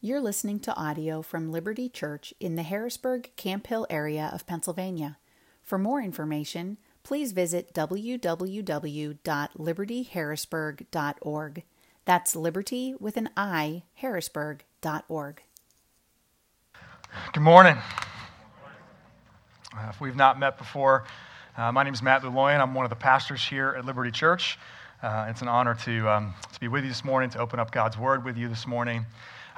You're listening to audio from Liberty Church in the Harrisburg Camp Hill area of Pennsylvania. For more information, please visit www.libertyharrisburg.org. That's liberty with an I, harrisburg.org. Good morning. Uh, if we've not met before, uh, my name is Matt Luloyan. I'm one of the pastors here at Liberty Church. Uh, it's an honor to, um, to be with you this morning, to open up God's Word with you this morning.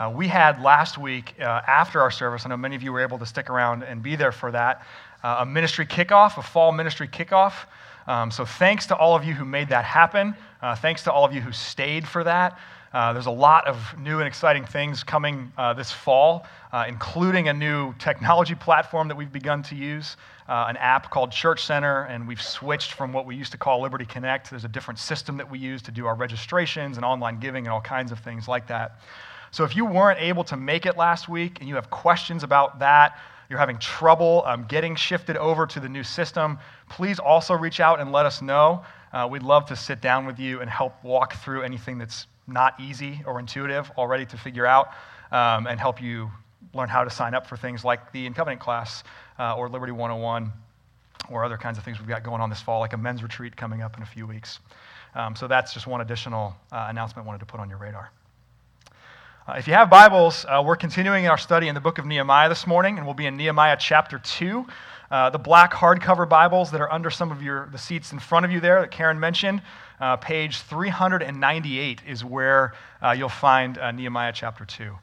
Uh, we had last week, uh, after our service, I know many of you were able to stick around and be there for that, uh, a ministry kickoff, a fall ministry kickoff. Um, so thanks to all of you who made that happen. Uh, thanks to all of you who stayed for that. Uh, there's a lot of new and exciting things coming uh, this fall, including a new technology platform that we've begun to use, an app called Church Center, and we've switched from what we used to call Liberty Connect. There's a different system that we use to do our registrations and online giving and all kinds of things like that. So if you weren't able to make it last week and you have questions about that, you're having trouble um, getting shifted over to the new system, please also reach out and let us know. Uh, we'd love to sit down with you and help walk through anything that's not easy or intuitive already to figure out um, and help you learn how to sign up for things like the In Covenant class uh, or Liberty 101 or other kinds of things we've got going on this fall, like a men's retreat coming up in a few weeks. Um, so that's just one additional uh, announcement I wanted to put on your radar. Uh, if you have Bibles, uh, we're continuing our study in the book of Nehemiah this morning, and we'll be in Nehemiah chapter 2. Uh, the black hardcover Bibles that are under some of your, the seats in front of you there that Karen mentioned, uh, page 398 is where uh, you'll find uh, Nehemiah chapter 2.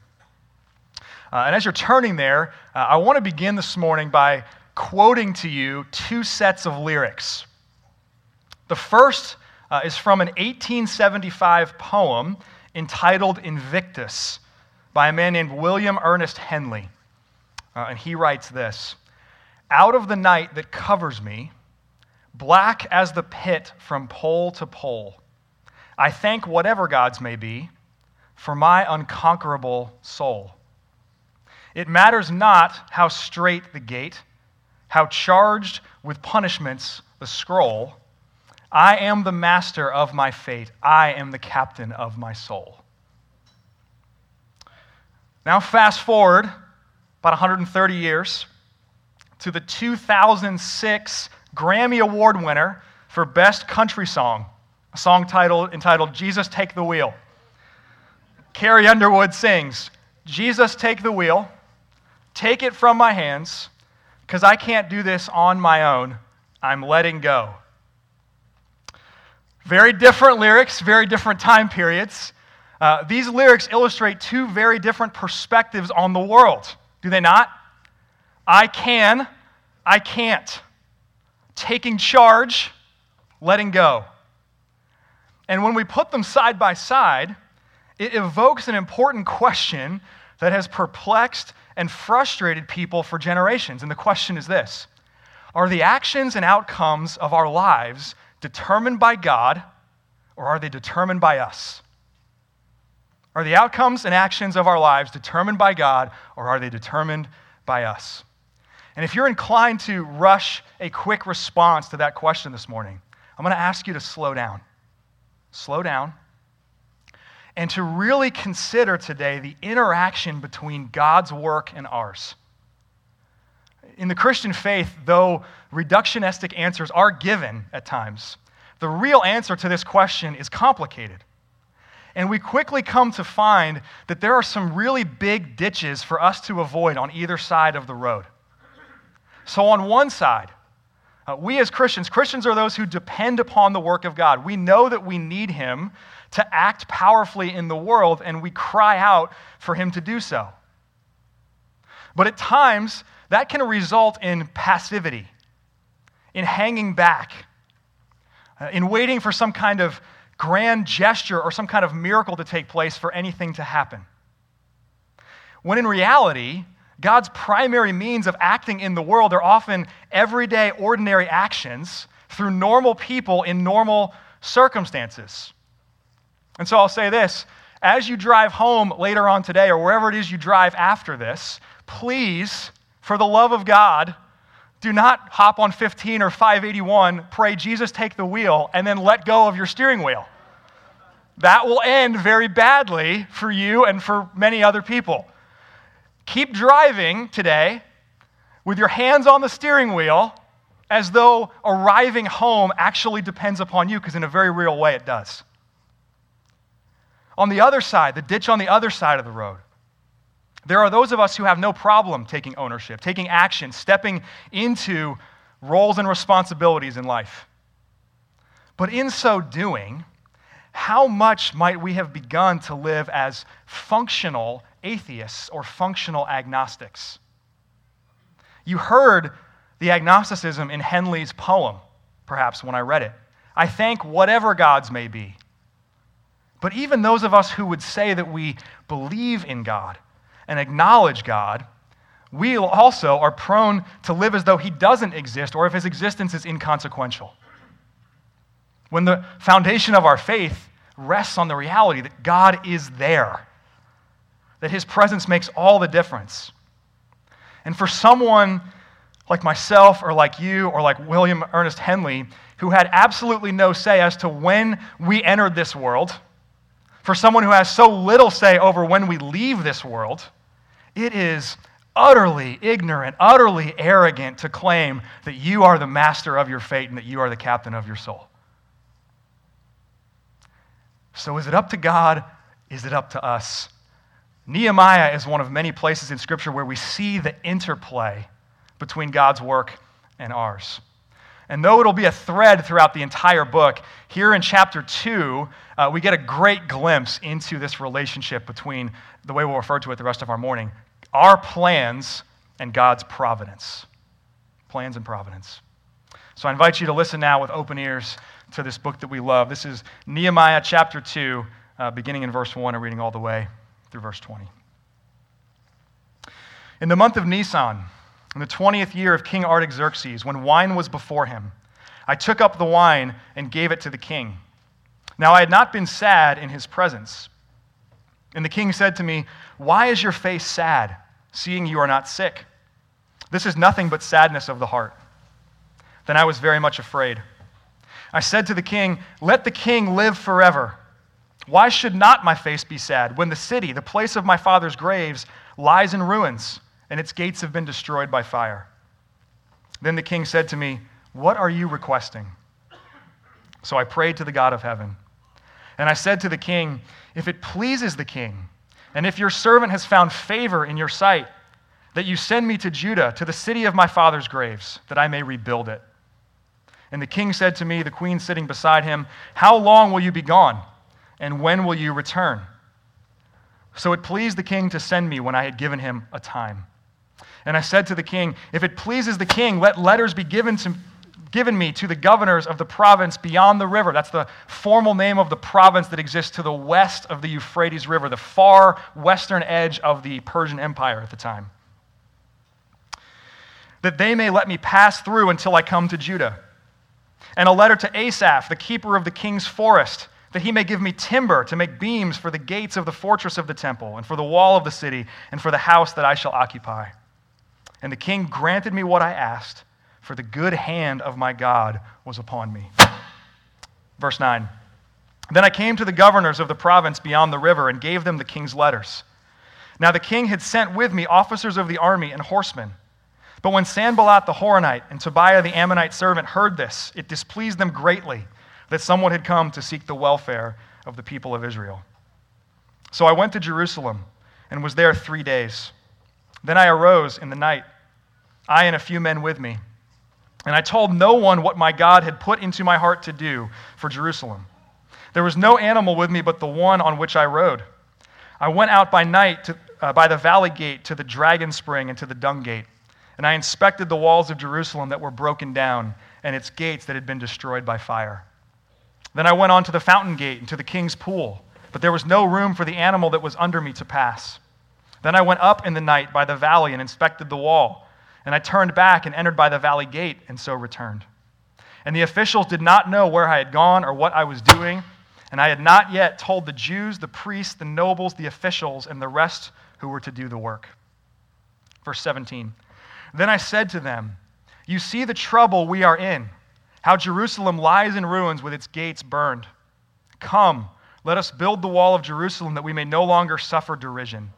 and as you're turning there, I want to begin this morning by quoting to you two sets of lyrics. The first is from an 1875 poem entitled Invictus by a man named William Ernest Henley. Uh, and he writes this Out of the night that covers me, black as the pit from pole to pole, I thank whatever gods may be for my unconquerable soul. It matters not how straight the gate, how charged with punishments the scroll. I am the master of my fate. I am the captain of my soul. Now, fast forward about 130 years to the 2006 Grammy Award winner for Best Country Song, a song titled, entitled Jesus Take the Wheel. Carrie Underwood sings, Jesus, take the wheel, take it from my hands, because I can't do this on my own. I'm letting go. Very different lyrics, very different time periods. Uh, these lyrics illustrate two very different perspectives on the world, do they not? I can, I can't. Taking charge, letting go. And when we put them side by side, it evokes an important question that has perplexed and frustrated people for generations. And the question is this Are the actions and outcomes of our lives determined by God or are they determined by us? Are the outcomes and actions of our lives determined by God or are they determined by us? And if you're inclined to rush a quick response to that question this morning, I'm going to ask you to slow down. Slow down. And to really consider today the interaction between God's work and ours. In the Christian faith, though reductionistic answers are given at times, the real answer to this question is complicated. And we quickly come to find that there are some really big ditches for us to avoid on either side of the road. So, on one side, uh, we as Christians, Christians are those who depend upon the work of God. We know that we need Him to act powerfully in the world, and we cry out for Him to do so. But at times, that can result in passivity, in hanging back, uh, in waiting for some kind of grand gesture or some kind of miracle to take place for anything to happen. When in reality, God's primary means of acting in the world are often everyday, ordinary actions through normal people in normal circumstances. And so I'll say this as you drive home later on today, or wherever it is you drive after this, please, for the love of God, do not hop on 15 or 581, pray, Jesus, take the wheel, and then let go of your steering wheel. that will end very badly for you and for many other people. Keep driving today with your hands on the steering wheel as though arriving home actually depends upon you, because in a very real way it does. On the other side, the ditch on the other side of the road, there are those of us who have no problem taking ownership, taking action, stepping into roles and responsibilities in life. But in so doing, how much might we have begun to live as functional atheists or functional agnostics? You heard the agnosticism in Henley's poem, perhaps when I read it. I thank whatever gods may be. But even those of us who would say that we believe in God and acknowledge God, we also are prone to live as though He doesn't exist or if His existence is inconsequential. When the foundation of our faith rests on the reality that God is there, that His presence makes all the difference. And for someone like myself or like you or like William Ernest Henley, who had absolutely no say as to when we entered this world, for someone who has so little say over when we leave this world, it is utterly ignorant, utterly arrogant to claim that you are the master of your fate and that you are the captain of your soul. So, is it up to God? Is it up to us? Nehemiah is one of many places in Scripture where we see the interplay between God's work and ours. And though it'll be a thread throughout the entire book, here in chapter 2, uh, we get a great glimpse into this relationship between the way we'll refer to it the rest of our morning our plans and God's providence. Plans and providence. So I invite you to listen now with open ears to this book that we love. This is Nehemiah chapter 2, uh, beginning in verse 1 and reading all the way through verse 20. In the month of Nisan, in the 20th year of King Artaxerxes, when wine was before him, I took up the wine and gave it to the king. Now I had not been sad in his presence. And the king said to me, Why is your face sad, seeing you are not sick? This is nothing but sadness of the heart. Then I was very much afraid. I said to the king, Let the king live forever. Why should not my face be sad when the city, the place of my father's graves, lies in ruins and its gates have been destroyed by fire? Then the king said to me, What are you requesting? So I prayed to the God of heaven. And I said to the king, If it pleases the king, and if your servant has found favor in your sight, that you send me to Judah, to the city of my father's graves, that I may rebuild it. And the king said to me, the queen sitting beside him, How long will you be gone? And when will you return? So it pleased the king to send me when I had given him a time. And I said to the king, If it pleases the king, let letters be given, to, given me to the governors of the province beyond the river. That's the formal name of the province that exists to the west of the Euphrates River, the far western edge of the Persian Empire at the time. That they may let me pass through until I come to Judah and a letter to Asaph, the keeper of the king's forest, that he may give me timber to make beams for the gates of the fortress of the temple, and for the wall of the city, and for the house that I shall occupy. And the king granted me what I asked, for the good hand of my God was upon me. Verse 9 Then I came to the governors of the province beyond the river and gave them the king's letters. Now the king had sent with me officers of the army and horsemen. But when Sanballat the Horonite and Tobiah the Ammonite servant heard this, it displeased them greatly that someone had come to seek the welfare of the people of Israel. So I went to Jerusalem and was there three days. Then I arose in the night, I and a few men with me, and I told no one what my God had put into my heart to do for Jerusalem. There was no animal with me but the one on which I rode. I went out by night to, uh, by the valley gate to the dragon spring and to the dung gate. And I inspected the walls of Jerusalem that were broken down and its gates that had been destroyed by fire. Then I went on to the fountain gate and to the king's pool, but there was no room for the animal that was under me to pass. Then I went up in the night by the valley and inspected the wall. And I turned back and entered by the valley gate, and so returned. And the officials did not know where I had gone or what I was doing, and I had not yet told the Jews, the priests, the nobles, the officials, and the rest who were to do the work. Verse 17. Then I said to them, You see the trouble we are in, how Jerusalem lies in ruins with its gates burned. Come, Let us build the wall of Jerusalem that we may no longer suffer derision.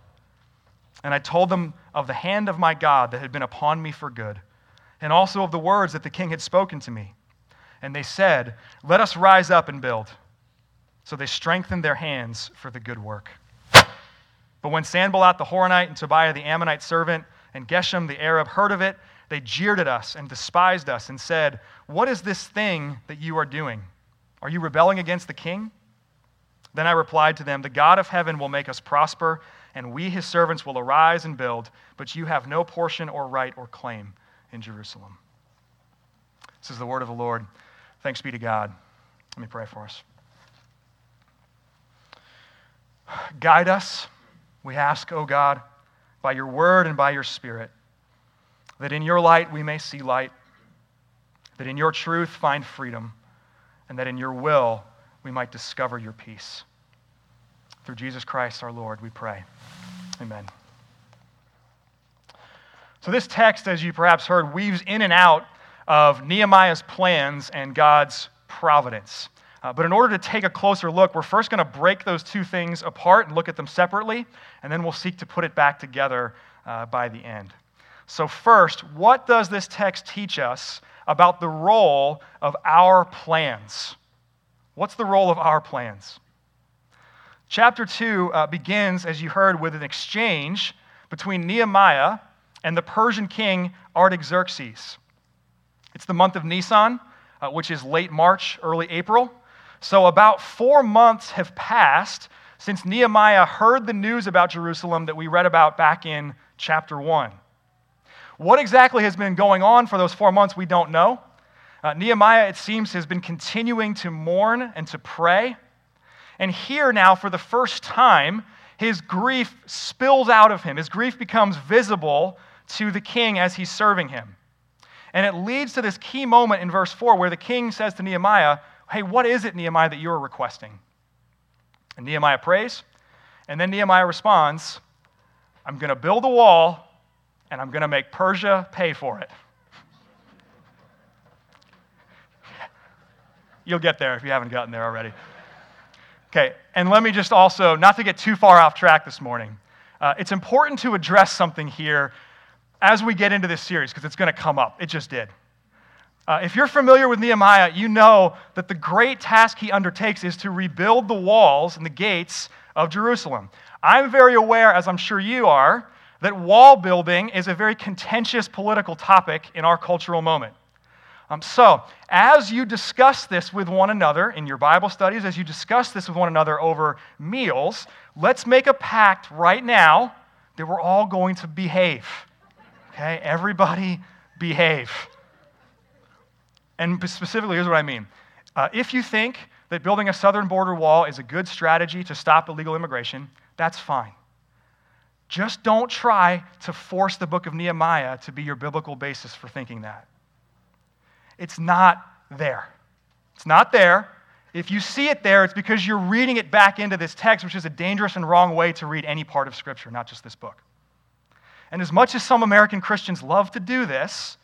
And I told them of the hand of my God that had been upon me for good, and also of the words that the king had spoken to me. And they said, Let us rise up and build. So they strengthened their hands for the good work. But when Sanballat the Horonite and Tobiah the Ammonite servant and Geshem the Arab heard of it, they jeered at us and despised us and said, What is this thing that you are doing? Are you rebelling against the king? Then I replied to them, The God of heaven will make us prosper, and we, his servants, will arise and build, but you have no portion or right or claim in Jerusalem. This is the word of the Lord. Thanks be to God. Let me pray for us. Guide us, we ask, O God, by your word and by your spirit, that in your light we may see light, that in your truth find freedom, and that in your will we might discover your peace. Through Jesus Christ our Lord, we pray. Amen. So, this text, as you perhaps heard, weaves in and out of Nehemiah's plans and God's providence. Uh, but in order to take a closer look, we're first going to break those two things apart and look at them separately, and then we'll seek to put it back together uh, by the end. So, first, what does this text teach us about the role of our plans? What's the role of our plans? Chapter 2 uh, begins, as you heard, with an exchange between Nehemiah and the Persian king Artaxerxes. It's the month of Nisan, uh, which is late March, early April. So, about four months have passed since Nehemiah heard the news about Jerusalem that we read about back in chapter 1. What exactly has been going on for those four months, we don't know. Uh, Nehemiah, it seems, has been continuing to mourn and to pray. And here now, for the first time, his grief spills out of him. His grief becomes visible to the king as he's serving him. And it leads to this key moment in verse 4 where the king says to Nehemiah, Hey, what is it, Nehemiah, that you're requesting? And Nehemiah prays. And then Nehemiah responds, I'm going to build a wall and I'm going to make Persia pay for it. You'll get there if you haven't gotten there already. Okay, and let me just also, not to get too far off track this morning, uh, it's important to address something here as we get into this series because it's going to come up. It just did. Uh, if you're familiar with Nehemiah, you know that the great task he undertakes is to rebuild the walls and the gates of Jerusalem. I'm very aware, as I'm sure you are, that wall building is a very contentious political topic in our cultural moment. Um, so, as you discuss this with one another in your Bible studies, as you discuss this with one another over meals, let's make a pact right now that we're all going to behave. Okay? Everybody behave. And specifically, here's what I mean. Uh, if you think that building a southern border wall is a good strategy to stop illegal immigration, that's fine. Just don't try to force the book of Nehemiah to be your biblical basis for thinking that. It's not there. It's not there. If you see it there, it's because you're reading it back into this text, which is a dangerous and wrong way to read any part of Scripture, not just this book. And as much as some American Christians love to do this,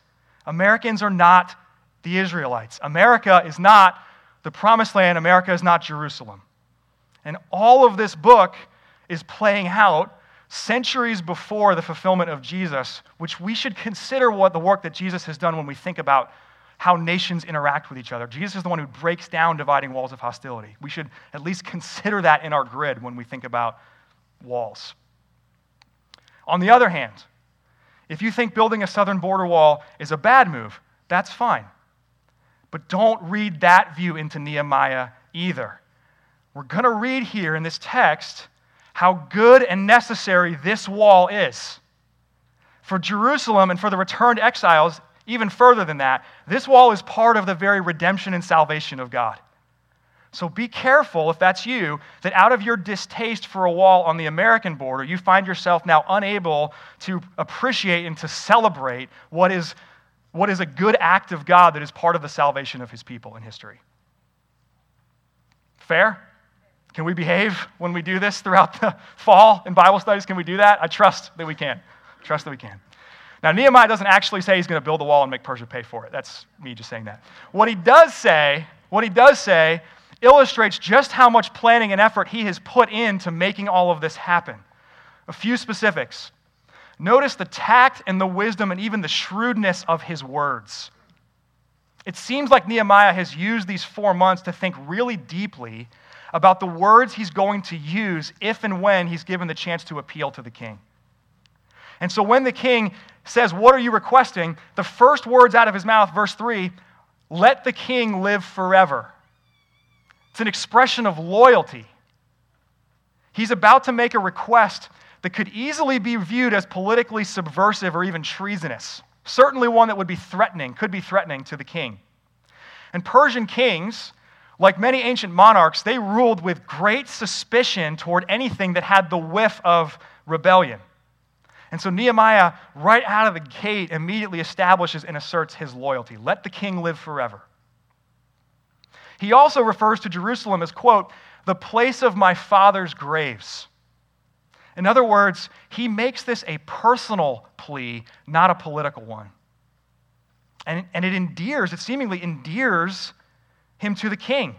Americans are not the Israelites. America is not the promised land. America is not Jerusalem. And all of this book is playing out centuries before the fulfillment of Jesus, which we should consider what the work that Jesus has done when we think about how nations interact with each other. Jesus is the one who breaks down dividing walls of hostility. We should at least consider that in our grid when we think about walls. On the other hand, if you think building a southern border wall is a bad move, that's fine. But don't read that view into Nehemiah either. We're going to read here in this text how good and necessary this wall is. For Jerusalem and for the returned exiles, even further than that, this wall is part of the very redemption and salvation of God. So be careful, if that's you, that out of your distaste for a wall on the American border, you find yourself now unable to appreciate and to celebrate what is, what is a good act of God that is part of the salvation of his people in history. Fair? Can we behave when we do this throughout the fall in Bible studies? Can we do that? I trust that we can. Trust that we can. Now, Nehemiah doesn't actually say he's going to build a wall and make Persia pay for it. That's me just saying that. What he does say, what he does say illustrates just how much planning and effort he has put into making all of this happen. A few specifics. Notice the tact and the wisdom and even the shrewdness of his words. It seems like Nehemiah has used these four months to think really deeply about the words he's going to use if and when he's given the chance to appeal to the king. And so when the king says, What are you requesting? the first words out of his mouth, verse 3, let the king live forever. It's an expression of loyalty. He's about to make a request that could easily be viewed as politically subversive or even treasonous. Certainly one that would be threatening, could be threatening to the king. And Persian kings, like many ancient monarchs, they ruled with great suspicion toward anything that had the whiff of rebellion. And so Nehemiah, right out of the gate, immediately establishes and asserts his loyalty. Let the king live forever. He also refers to Jerusalem as, quote, the place of my father's graves. In other words, he makes this a personal plea, not a political one. And, and it endears, it seemingly endears him to the king.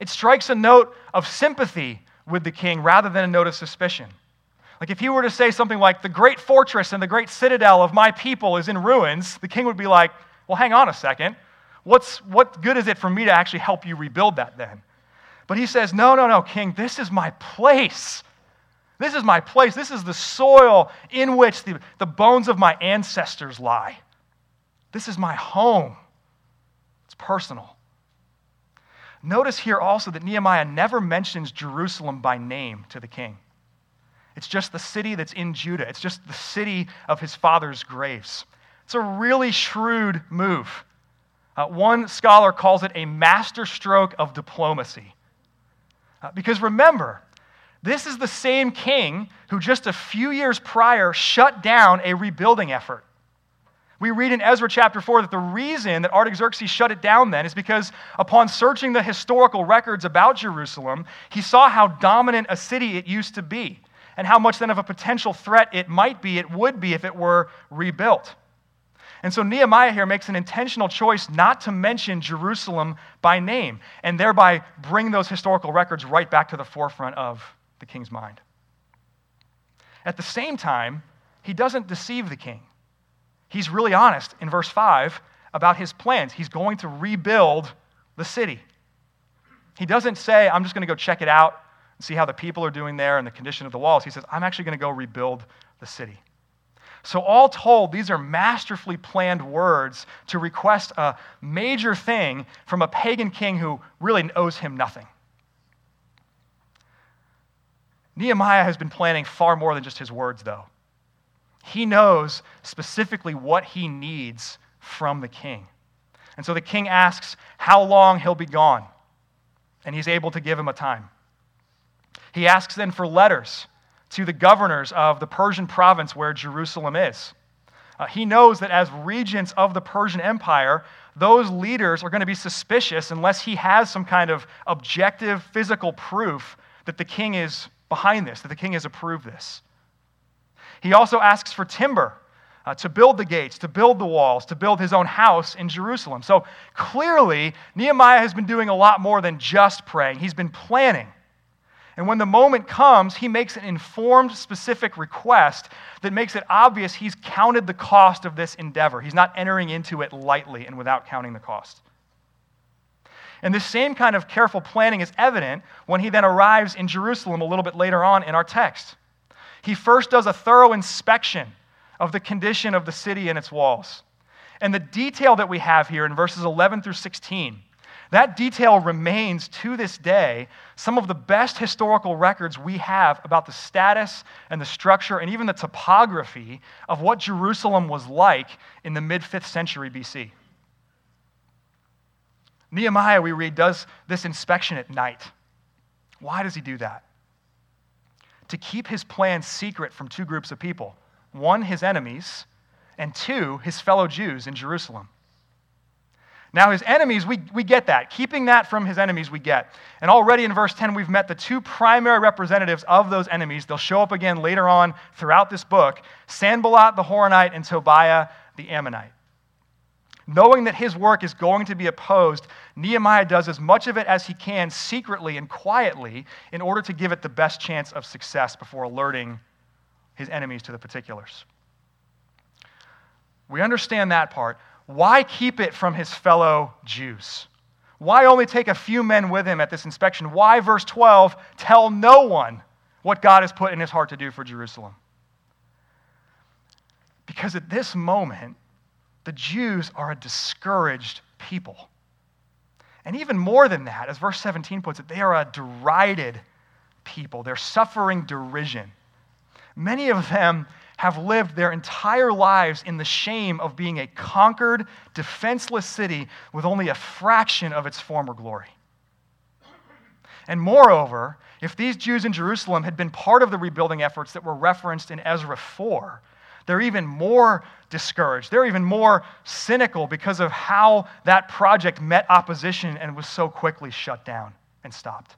It strikes a note of sympathy with the king rather than a note of suspicion. Like if he were to say something like, The great fortress and the great citadel of my people is in ruins, the king would be like, Well, hang on a second. What's, what good is it for me to actually help you rebuild that then? But he says, No, no, no, king, this is my place. This is my place. This is the soil in which the, the bones of my ancestors lie. This is my home. It's personal. Notice here also that Nehemiah never mentions Jerusalem by name to the king. It's just the city that's in Judah, it's just the city of his father's graves. It's a really shrewd move. Uh, one scholar calls it a masterstroke of diplomacy. Uh, because remember, this is the same king who just a few years prior shut down a rebuilding effort. We read in Ezra chapter 4 that the reason that Artaxerxes shut it down then is because upon searching the historical records about Jerusalem, he saw how dominant a city it used to be and how much then of a potential threat it might be, it would be if it were rebuilt. And so Nehemiah here makes an intentional choice not to mention Jerusalem by name and thereby bring those historical records right back to the forefront of the king's mind. At the same time, he doesn't deceive the king. He's really honest in verse 5 about his plans. He's going to rebuild the city. He doesn't say, I'm just going to go check it out and see how the people are doing there and the condition of the walls. He says, I'm actually going to go rebuild the city. So, all told, these are masterfully planned words to request a major thing from a pagan king who really owes him nothing. Nehemiah has been planning far more than just his words, though. He knows specifically what he needs from the king. And so the king asks how long he'll be gone, and he's able to give him a time. He asks then for letters to the governors of the Persian province where Jerusalem is. Uh, he knows that as regents of the Persian Empire, those leaders are going to be suspicious unless he has some kind of objective physical proof that the king is behind this, that the king has approved this. He also asks for timber uh, to build the gates, to build the walls, to build his own house in Jerusalem. So clearly, Nehemiah has been doing a lot more than just praying, he's been planning. And when the moment comes, he makes an informed, specific request that makes it obvious he's counted the cost of this endeavor. He's not entering into it lightly and without counting the cost. And this same kind of careful planning is evident when he then arrives in Jerusalem a little bit later on in our text. He first does a thorough inspection of the condition of the city and its walls. And the detail that we have here in verses 11 through 16, that detail remains to this day some of the best historical records we have about the status and the structure and even the topography of what Jerusalem was like in the mid 5th century BC. Nehemiah, we read, does this inspection at night. Why does he do that? To keep his plan secret from two groups of people one, his enemies, and two, his fellow Jews in Jerusalem. Now, his enemies, we, we get that. Keeping that from his enemies, we get. And already in verse 10, we've met the two primary representatives of those enemies. They'll show up again later on throughout this book Sanballat the Horonite and Tobiah the Ammonite. knowing that his work is going to be opposed, Nehemiah does as much of it as he can secretly and quietly in order to give it the best chance of success before alerting his enemies to the particulars. We understand that part. Why keep it from his fellow Jews? Why only take a few men with him at this inspection? Why, verse 12, tell no one what God has put in his heart to do for Jerusalem? Because at this moment, the Jews are a discouraged people. And even more than that, as verse 17 puts it, they are a derided people. They're suffering derision. Many of them have lived their entire lives in the shame of being a conquered, defenseless city with only a fraction of its former glory. And moreover, if these Jews in Jerusalem had been part of the rebuilding efforts that were referenced in Ezra 4, they're even more discouraged. They're even more cynical because of how that project met opposition and was so quickly shut down and stopped.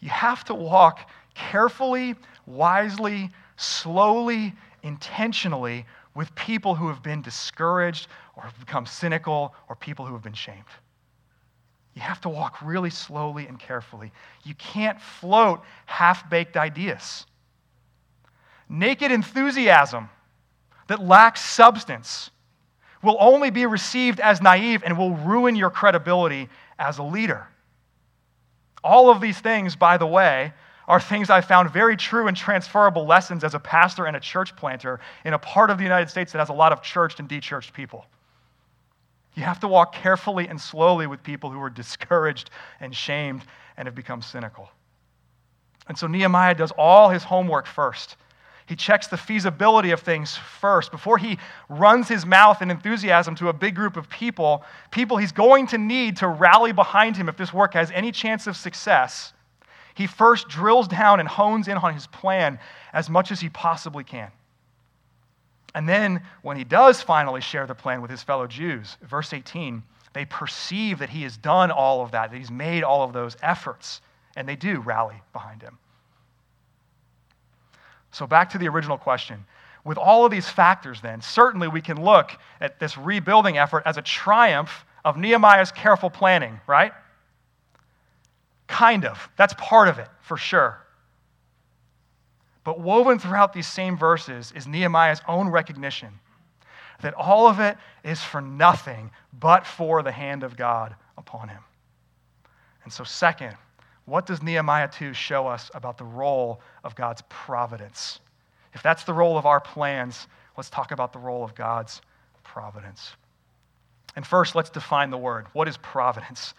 You have to walk carefully, wisely, slowly, intentionally with people who have been discouraged or have become cynical or people who have been shamed. You have to walk really slowly and carefully. You can't float half baked ideas. Naked enthusiasm that lacks substance will only be received as naive and will ruin your credibility as a leader. All of these things, by the way, are things I found very true and transferable lessons as a pastor and a church planter in a part of the United States that has a lot of churched and dechurched people. You have to walk carefully and slowly with people who are discouraged and shamed and have become cynical. And so Nehemiah does all his homework first. He checks the feasibility of things first. Before he runs his mouth in enthusiasm to a big group of people, people he's going to need to rally behind him if this work has any chance of success, he first drills down and hones in on his plan as much as he possibly can. And then, when he does finally share the plan with his fellow Jews, verse 18, they perceive that he has done all of that, that he's made all of those efforts, and they do rally behind him. So, back to the original question. With all of these factors, then, certainly we can look at this rebuilding effort as a triumph of Nehemiah's careful planning, right? Kind of. That's part of it, for sure. But woven throughout these same verses is Nehemiah's own recognition that all of it is for nothing but for the hand of God upon him. And so, second, what does Nehemiah 2 show us about the role of God's providence? If that's the role of our plans, let's talk about the role of God's providence. And first, let's define the word. What is providence?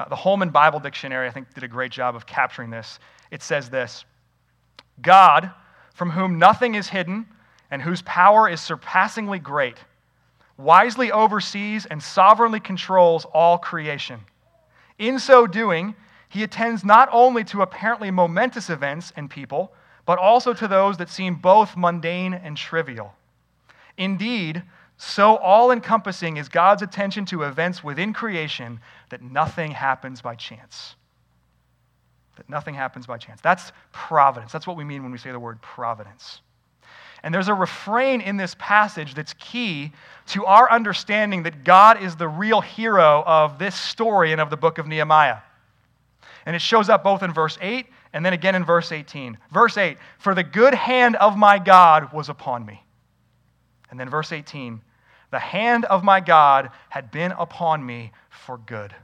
Uh, the Holman Bible Dictionary, I think, did a great job of capturing this. It says this God, from whom nothing is hidden and whose power is surpassingly great, wisely oversees and sovereignly controls all creation. In so doing, he attends not only to apparently momentous events and people, but also to those that seem both mundane and trivial. Indeed, so all encompassing is God's attention to events within creation that nothing happens by chance. That nothing happens by chance. That's providence. That's what we mean when we say the word providence. And there's a refrain in this passage that's key to our understanding that God is the real hero of this story and of the book of Nehemiah. And it shows up both in verse 8 and then again in verse 18. Verse 8, for the good hand of my God was upon me. And then verse 18, the hand of my God had been upon me for good.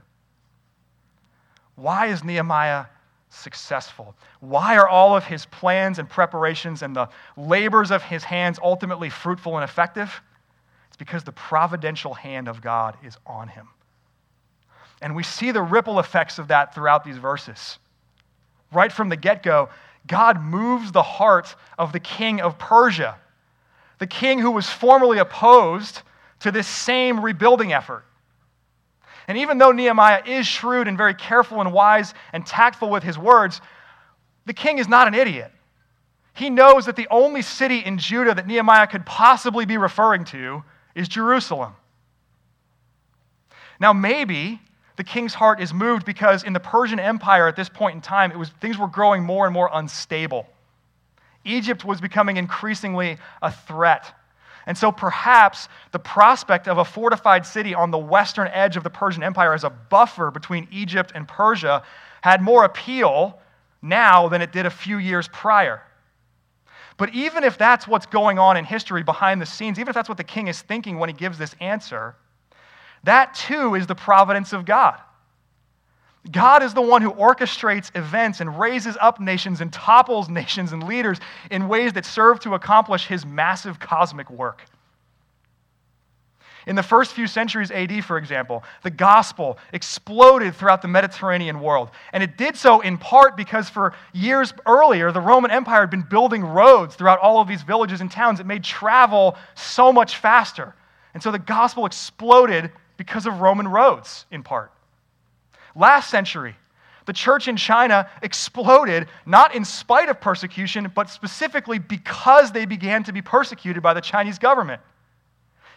Why is Nehemiah successful? Why are all of his plans and preparations and the labors of his hands ultimately fruitful and effective? It's because the providential hand of God is on him. And we see the ripple effects of that throughout these verses. Right from the get go, God moves the heart of the king of Persia, the king who was formerly opposed to this same rebuilding effort. And even though Nehemiah is shrewd and very careful and wise and tactful with his words, the king is not an idiot. He knows that the only city in Judah that Nehemiah could possibly be referring to is Jerusalem. Now, maybe the king's heart is moved because in the Persian Empire at this point in time, it was, things were growing more and more unstable. Egypt was becoming increasingly a threat. And so perhaps the prospect of a fortified city on the western edge of the Persian Empire as a buffer between Egypt and Persia had more appeal now than it did a few years prior. But even if that's what's going on in history behind the scenes, even if that's what the king is thinking when he gives this answer, that too is the providence of God. God is the one who orchestrates events and raises up nations and topples nations and leaders in ways that serve to accomplish his massive cosmic work. In the first few centuries AD, for example, the gospel exploded throughout the Mediterranean world. And it did so in part because for years earlier, the Roman Empire had been building roads throughout all of these villages and towns. It made travel so much faster. And so the gospel exploded because of Roman roads, in part. Last century, the church in China exploded not in spite of persecution, but specifically because they began to be persecuted by the Chinese government.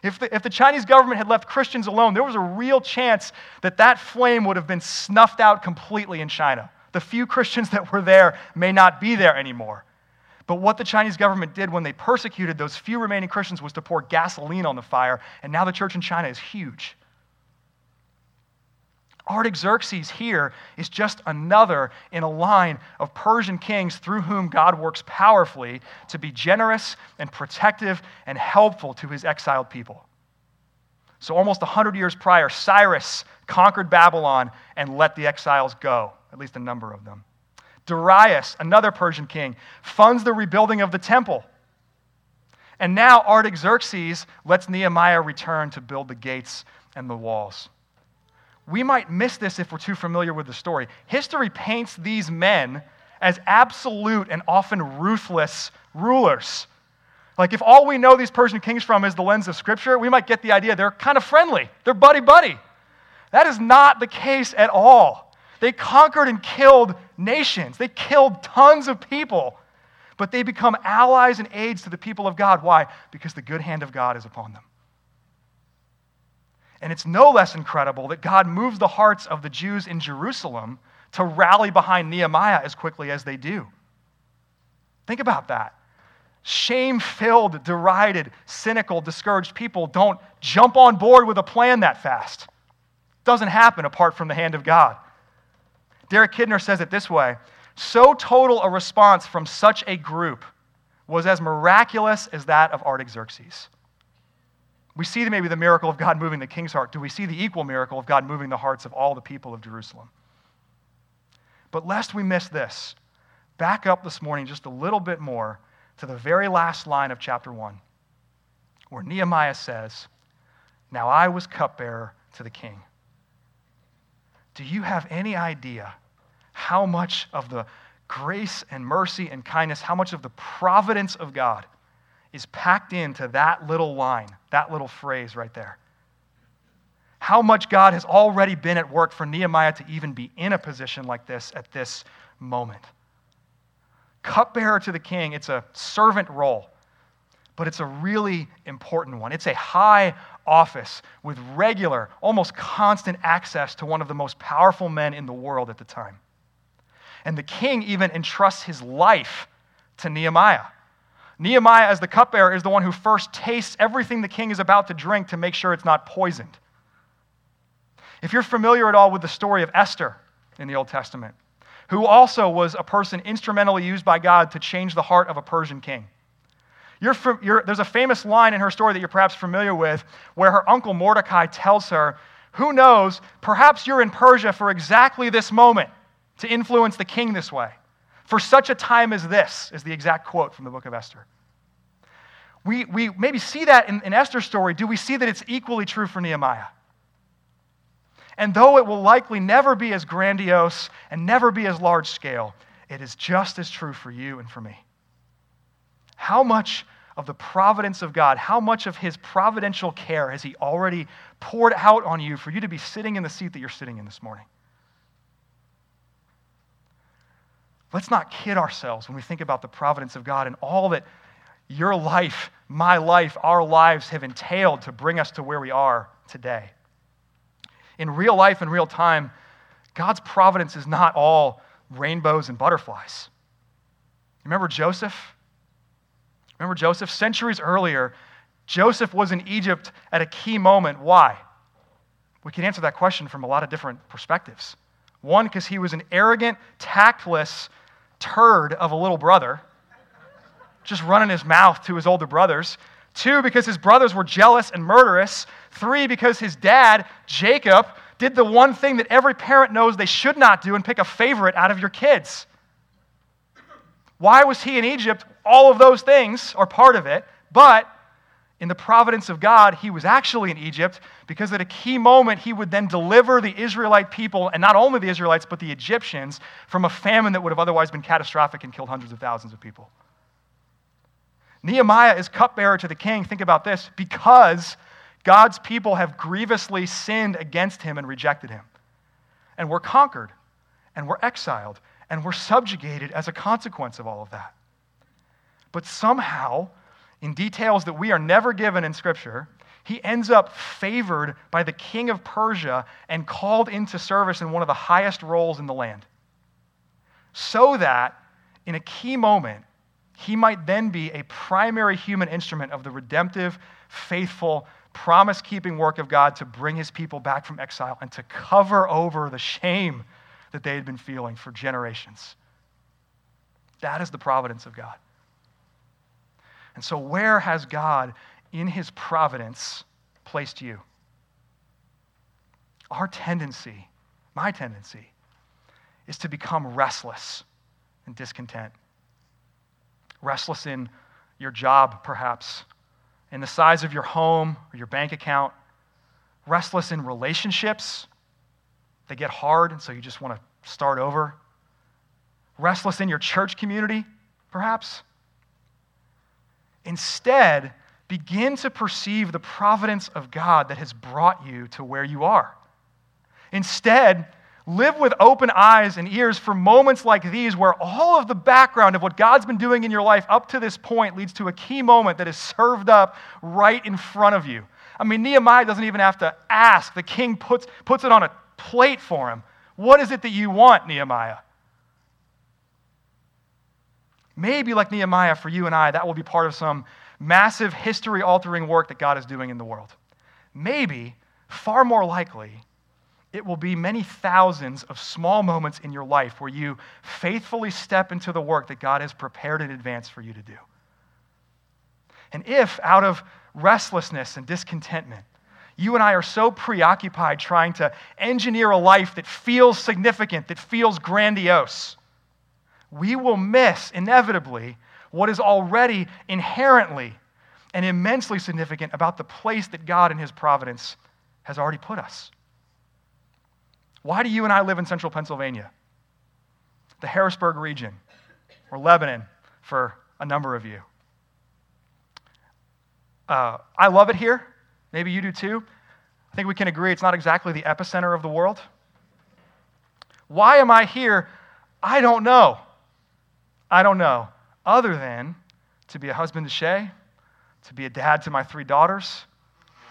If the, if the Chinese government had left Christians alone, there was a real chance that that flame would have been snuffed out completely in China. The few Christians that were there may not be there anymore. But what the Chinese government did when they persecuted those few remaining Christians was to pour gasoline on the fire, and now the church in China is huge. Artaxerxes here is just another in a line of Persian kings through whom God works powerfully to be generous and protective and helpful to his exiled people. So, almost 100 years prior, Cyrus conquered Babylon and let the exiles go, at least a number of them. Darius, another Persian king, funds the rebuilding of the temple. And now Artaxerxes lets Nehemiah return to build the gates and the walls we might miss this if we're too familiar with the story. History paints these men as absolute and often ruthless rulers. Like, if all we know these Persian kings from is the lens of Scripture, we might get the idea they're kind of friendly, they're buddy buddy. That is not the case at all. They conquered and killed nations, they killed tons of people, but they become allies and aides to the people of God. Why? Because the good hand of God is upon them. And it's no less incredible that God moves the hearts of the Jews in Jerusalem to rally behind Nehemiah as quickly as they do. Think about that. Shame filled, derided, cynical, discouraged people don't jump on board with a plan that fast. Doesn't happen apart from the hand of God. Derek Kidner says it this way So total a response from such a group was as miraculous as that of Artaxerxes. We see maybe the miracle of God moving the king's heart. Do we see the equal miracle of God moving the hearts of all the people of Jerusalem? But lest we miss this, back up this morning just a little bit more to the very last line of chapter 1, where Nehemiah says, Now I was cupbearer to the king. Do you have any idea how much of the grace and mercy and kindness, how much of the providence of God is packed into that little line, that little phrase right there. How much God has already been at work for Nehemiah to even be in a position like this at this moment. Cupbearer to the king, it's a servant role, but it's a really important one. It's a high office with regular, almost constant access to one of the most powerful men in the world at the time. And the king even entrusts his life to Nehemiah. Nehemiah, as the cupbearer, is the one who first tastes everything the king is about to drink to make sure it's not poisoned. If you're familiar at all with the story of Esther in the Old Testament, who also was a person instrumentally used by God to change the heart of a Persian king. You're, you're, there's a famous line in her story that you're perhaps familiar with where her uncle Mordecai tells her, Who knows, perhaps you're in Persia for exactly this moment to influence the king this way. For such a time as this, is the exact quote from the book of Esther. We, we maybe see that in, in Esther's story. Do we see that it's equally true for Nehemiah? And though it will likely never be as grandiose and never be as large scale, it is just as true for you and for me. How much of the providence of God, how much of His providential care has He already poured out on you for you to be sitting in the seat that you're sitting in this morning? Let's not kid ourselves when we think about the providence of God and all that your life, my life, our lives have entailed to bring us to where we are today. In real life and real time, God's providence is not all rainbows and butterflies. Remember Joseph? Remember Joseph? Centuries earlier, Joseph was in Egypt at a key moment. Why? We can answer that question from a lot of different perspectives. One, because he was an arrogant, tactless turd of a little brother, just running his mouth to his older brothers. Two, because his brothers were jealous and murderous. Three, because his dad, Jacob, did the one thing that every parent knows they should not do and pick a favorite out of your kids. Why was he in Egypt? All of those things are part of it, but in the providence of God, he was actually in Egypt because at a key moment he would then deliver the Israelite people, and not only the Israelites, but the Egyptians, from a famine that would have otherwise been catastrophic and killed hundreds of thousands of people. Nehemiah is cupbearer to the king. Think about this because God's people have grievously sinned against him and rejected him. And we're conquered, and we're exiled, and we're subjugated as a consequence of all of that. But somehow, in details that we are never given in Scripture, he ends up favored by the king of Persia and called into service in one of the highest roles in the land. So that, in a key moment, he might then be a primary human instrument of the redemptive, faithful, promise keeping work of God to bring his people back from exile and to cover over the shame that they had been feeling for generations. That is the providence of God. And so, where has God, in his providence, placed you? Our tendency, my tendency, is to become restless and discontent. Restless in your job, perhaps, in the size of your home or your bank account, restless in relationships. They get hard, and so you just want to start over. Restless in your church community, perhaps. Instead, begin to perceive the providence of God that has brought you to where you are. Instead, live with open eyes and ears for moments like these where all of the background of what God's been doing in your life up to this point leads to a key moment that is served up right in front of you. I mean, Nehemiah doesn't even have to ask. The king puts, puts it on a plate for him. What is it that you want, Nehemiah? Maybe, like Nehemiah, for you and I, that will be part of some massive history altering work that God is doing in the world. Maybe, far more likely, it will be many thousands of small moments in your life where you faithfully step into the work that God has prepared in advance for you to do. And if, out of restlessness and discontentment, you and I are so preoccupied trying to engineer a life that feels significant, that feels grandiose, we will miss, inevitably, what is already inherently and immensely significant about the place that God in His providence has already put us. Why do you and I live in central Pennsylvania? The Harrisburg region, or Lebanon for a number of you. Uh, I love it here. Maybe you do too. I think we can agree it's not exactly the epicenter of the world. Why am I here? I don't know. I don't know, other than to be a husband to Shay, to be a dad to my three daughters,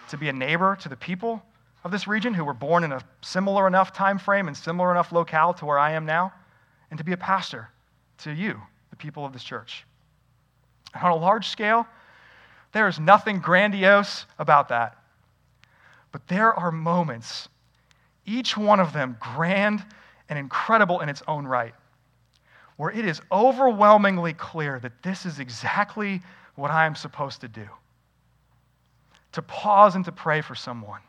to be a neighbor to the people of this region who were born in a similar enough time frame and similar enough locale to where I am now, and to be a pastor to you, the people of this church. And on a large scale, there is nothing grandiose about that. But there are moments, each one of them grand and incredible in its own right, where it is overwhelmingly clear that this is exactly what I am supposed to do. To pause and to pray for someone,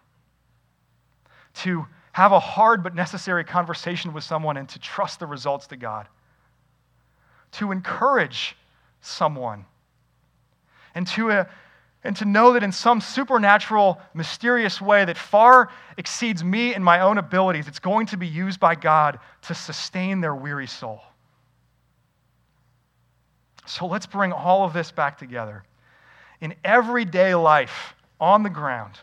to have a hard but necessary conversation with someone and to trust the results to God, to encourage someone, and to, uh, and to know that in some supernatural, mysterious way that far exceeds me and my own abilities, it's going to be used by God to sustain their weary soul. So let's bring all of this back together. In everyday life, on the ground,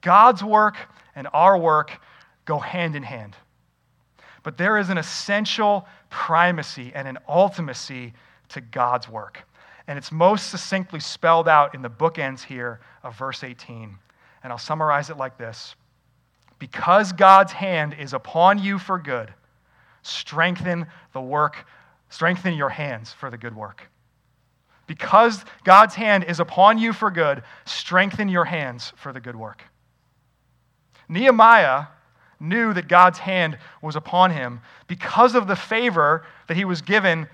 God's work and our work go hand in hand. But there is an essential primacy and an ultimacy to God's work. And it's most succinctly spelled out in the bookends here of verse 18. And I'll summarize it like this Because God's hand is upon you for good, strengthen the work Strengthen your hands for the good work. because God's hand is upon you for good, strengthen your hands for the good work. Nehemiah knew that God's hand was upon him because of the favor that he was given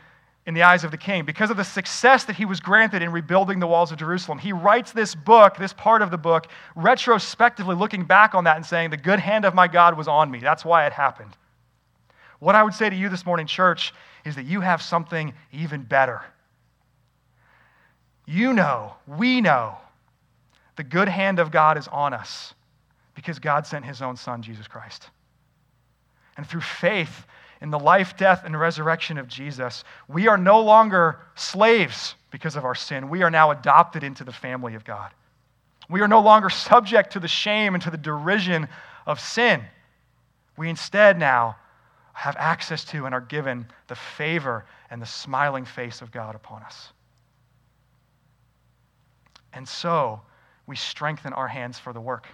in the eyes of the king, because of the success that he was granted in rebuilding the walls of Jerusalem. He writes this book, this part of the book, retrospectively looking back on that and saying, The good hand of my God was on me. That's why it happened. What I would say to you this morning, church, is that you have something even better. You know, we know, the good hand of God is on us because God sent his own son, Jesus Christ. And through faith in the life, death, and resurrection of Jesus, we are no longer slaves because of our sin. We are now adopted into the family of God. We are no longer subject to the shame and to the derision of sin. We instead now have access to and are given the favor and the smiling face of God upon us. And so we strengthen our hands for the work.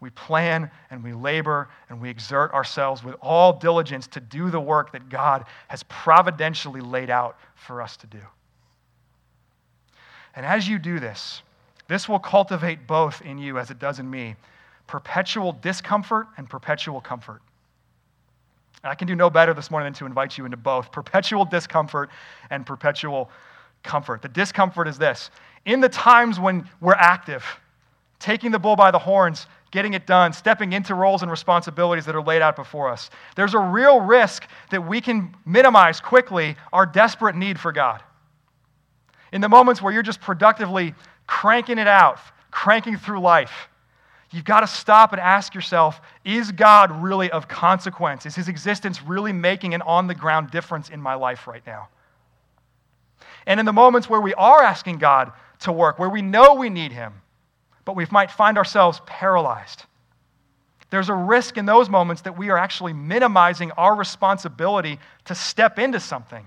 We plan and we labor and we exert ourselves with all diligence to do the work that God has providentially laid out for us to do. And as you do this, this will cultivate both in you, as it does in me, perpetual discomfort and perpetual comfort. I can do no better this morning than to invite you into both perpetual discomfort and perpetual comfort. The discomfort is this in the times when we're active, taking the bull by the horns, getting it done, stepping into roles and responsibilities that are laid out before us, there's a real risk that we can minimize quickly our desperate need for God. In the moments where you're just productively cranking it out, cranking through life, you've got to stop and ask yourself is God really of consequence? Is his existence really making an on the ground difference in my life right now? And in the moments where we are asking God to work, where we know we need him, but we might find ourselves paralyzed. There's a risk in those moments that we are actually minimizing our responsibility to step into something,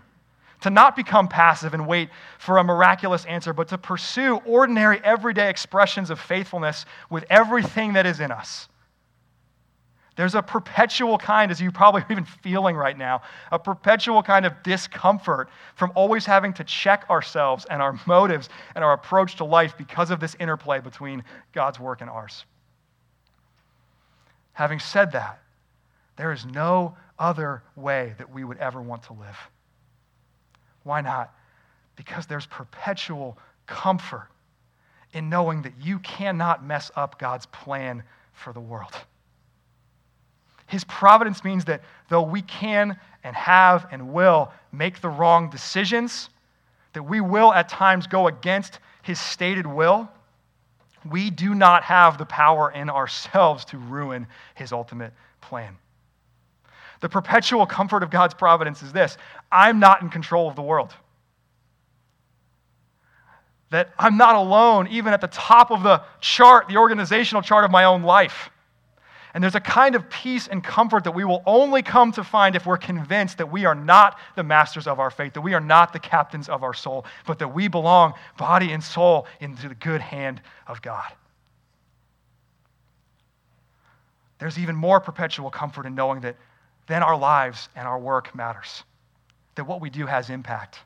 to not become passive and wait for a miraculous answer, but to pursue ordinary, everyday expressions of faithfulness with everything that is in us. There's a perpetual kind, as you probably are even feeling right now, a perpetual kind of discomfort from always having to check ourselves and our motives and our approach to life because of this interplay between God's work and ours. Having said that, there is no other way that we would ever want to live. Why not? Because there's perpetual comfort in knowing that you cannot mess up God's plan for the world. His providence means that though we can and have and will make the wrong decisions, that we will at times go against his stated will, we do not have the power in ourselves to ruin his ultimate plan. The perpetual comfort of God's providence is this I'm not in control of the world. That I'm not alone, even at the top of the chart, the organizational chart of my own life. And there's a kind of peace and comfort that we will only come to find if we're convinced that we are not the masters of our faith, that we are not the captains of our soul, but that we belong, body and soul, into the good hand of God. There's even more perpetual comfort in knowing that then our lives and our work matters, that what we do has impact,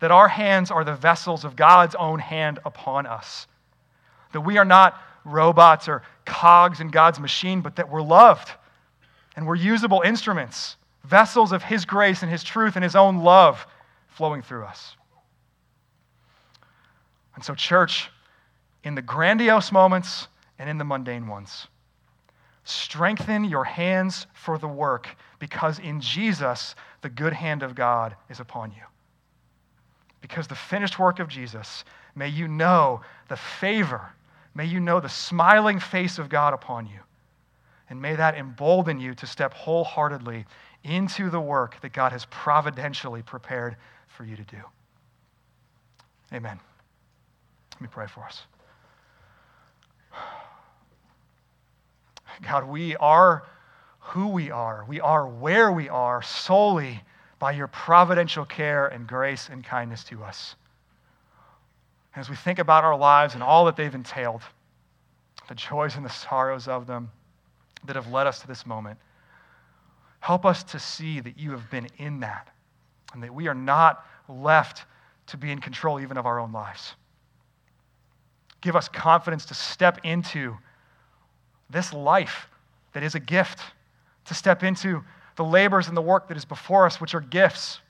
that our hands are the vessels of God's own hand upon us, that we are not robots or cogs in God's machine, but that we're loved and we're usable instruments, vessels of His grace and His truth and His own love flowing through us. And so, church, in the grandiose moments and in the mundane ones, strengthen your hands for the work because in Jesus, the good hand of God is upon you. Because the finished work of Jesus, may you know the favor May you know the smiling face of God upon you. And may that embolden you to step wholeheartedly into the work that God has providentially prepared for you to do. Amen. Let me pray for us. God, we are who we are. We are where we are solely by your providential care and grace and kindness to us And as we think about our lives and all that they've entailed, the joys and the sorrows of them that have led us to this moment, help us to see that you have been in that and that we are not left to be in control even of our own lives. Give us confidence to step into this life that is a gift, to step into the labors and the work that is before us, which are gifts.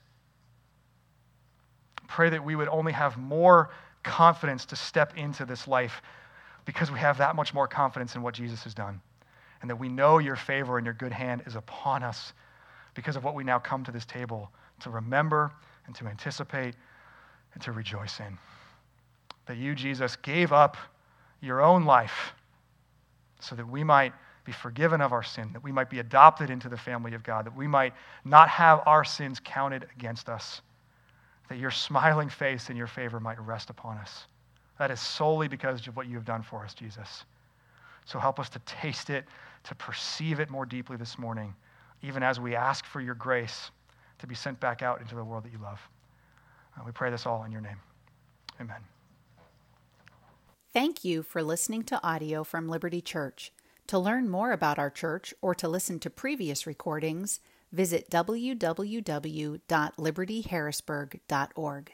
Pray that we would only have more confidence to step into this life because we have that much more confidence in what Jesus has done. And that we know your favor and your good hand is upon us because of what we now come to this table to remember and to anticipate and to rejoice in. That you, Jesus, gave up your own life so that we might be forgiven of our sin, that we might be adopted into the family of God, that we might not have our sins counted against us, that your smiling face and your favor might rest upon us. That is solely because of what you have done for us, Jesus. So help us to taste it, to perceive it more deeply this morning, even as we ask for your grace to be sent back out into the world that you love. Uh, we pray this all in your name. Amen. Thank you for listening to audio from Liberty Church. To learn more about our church or to listen to previous recordings, visit www.libertyharrisburg.org.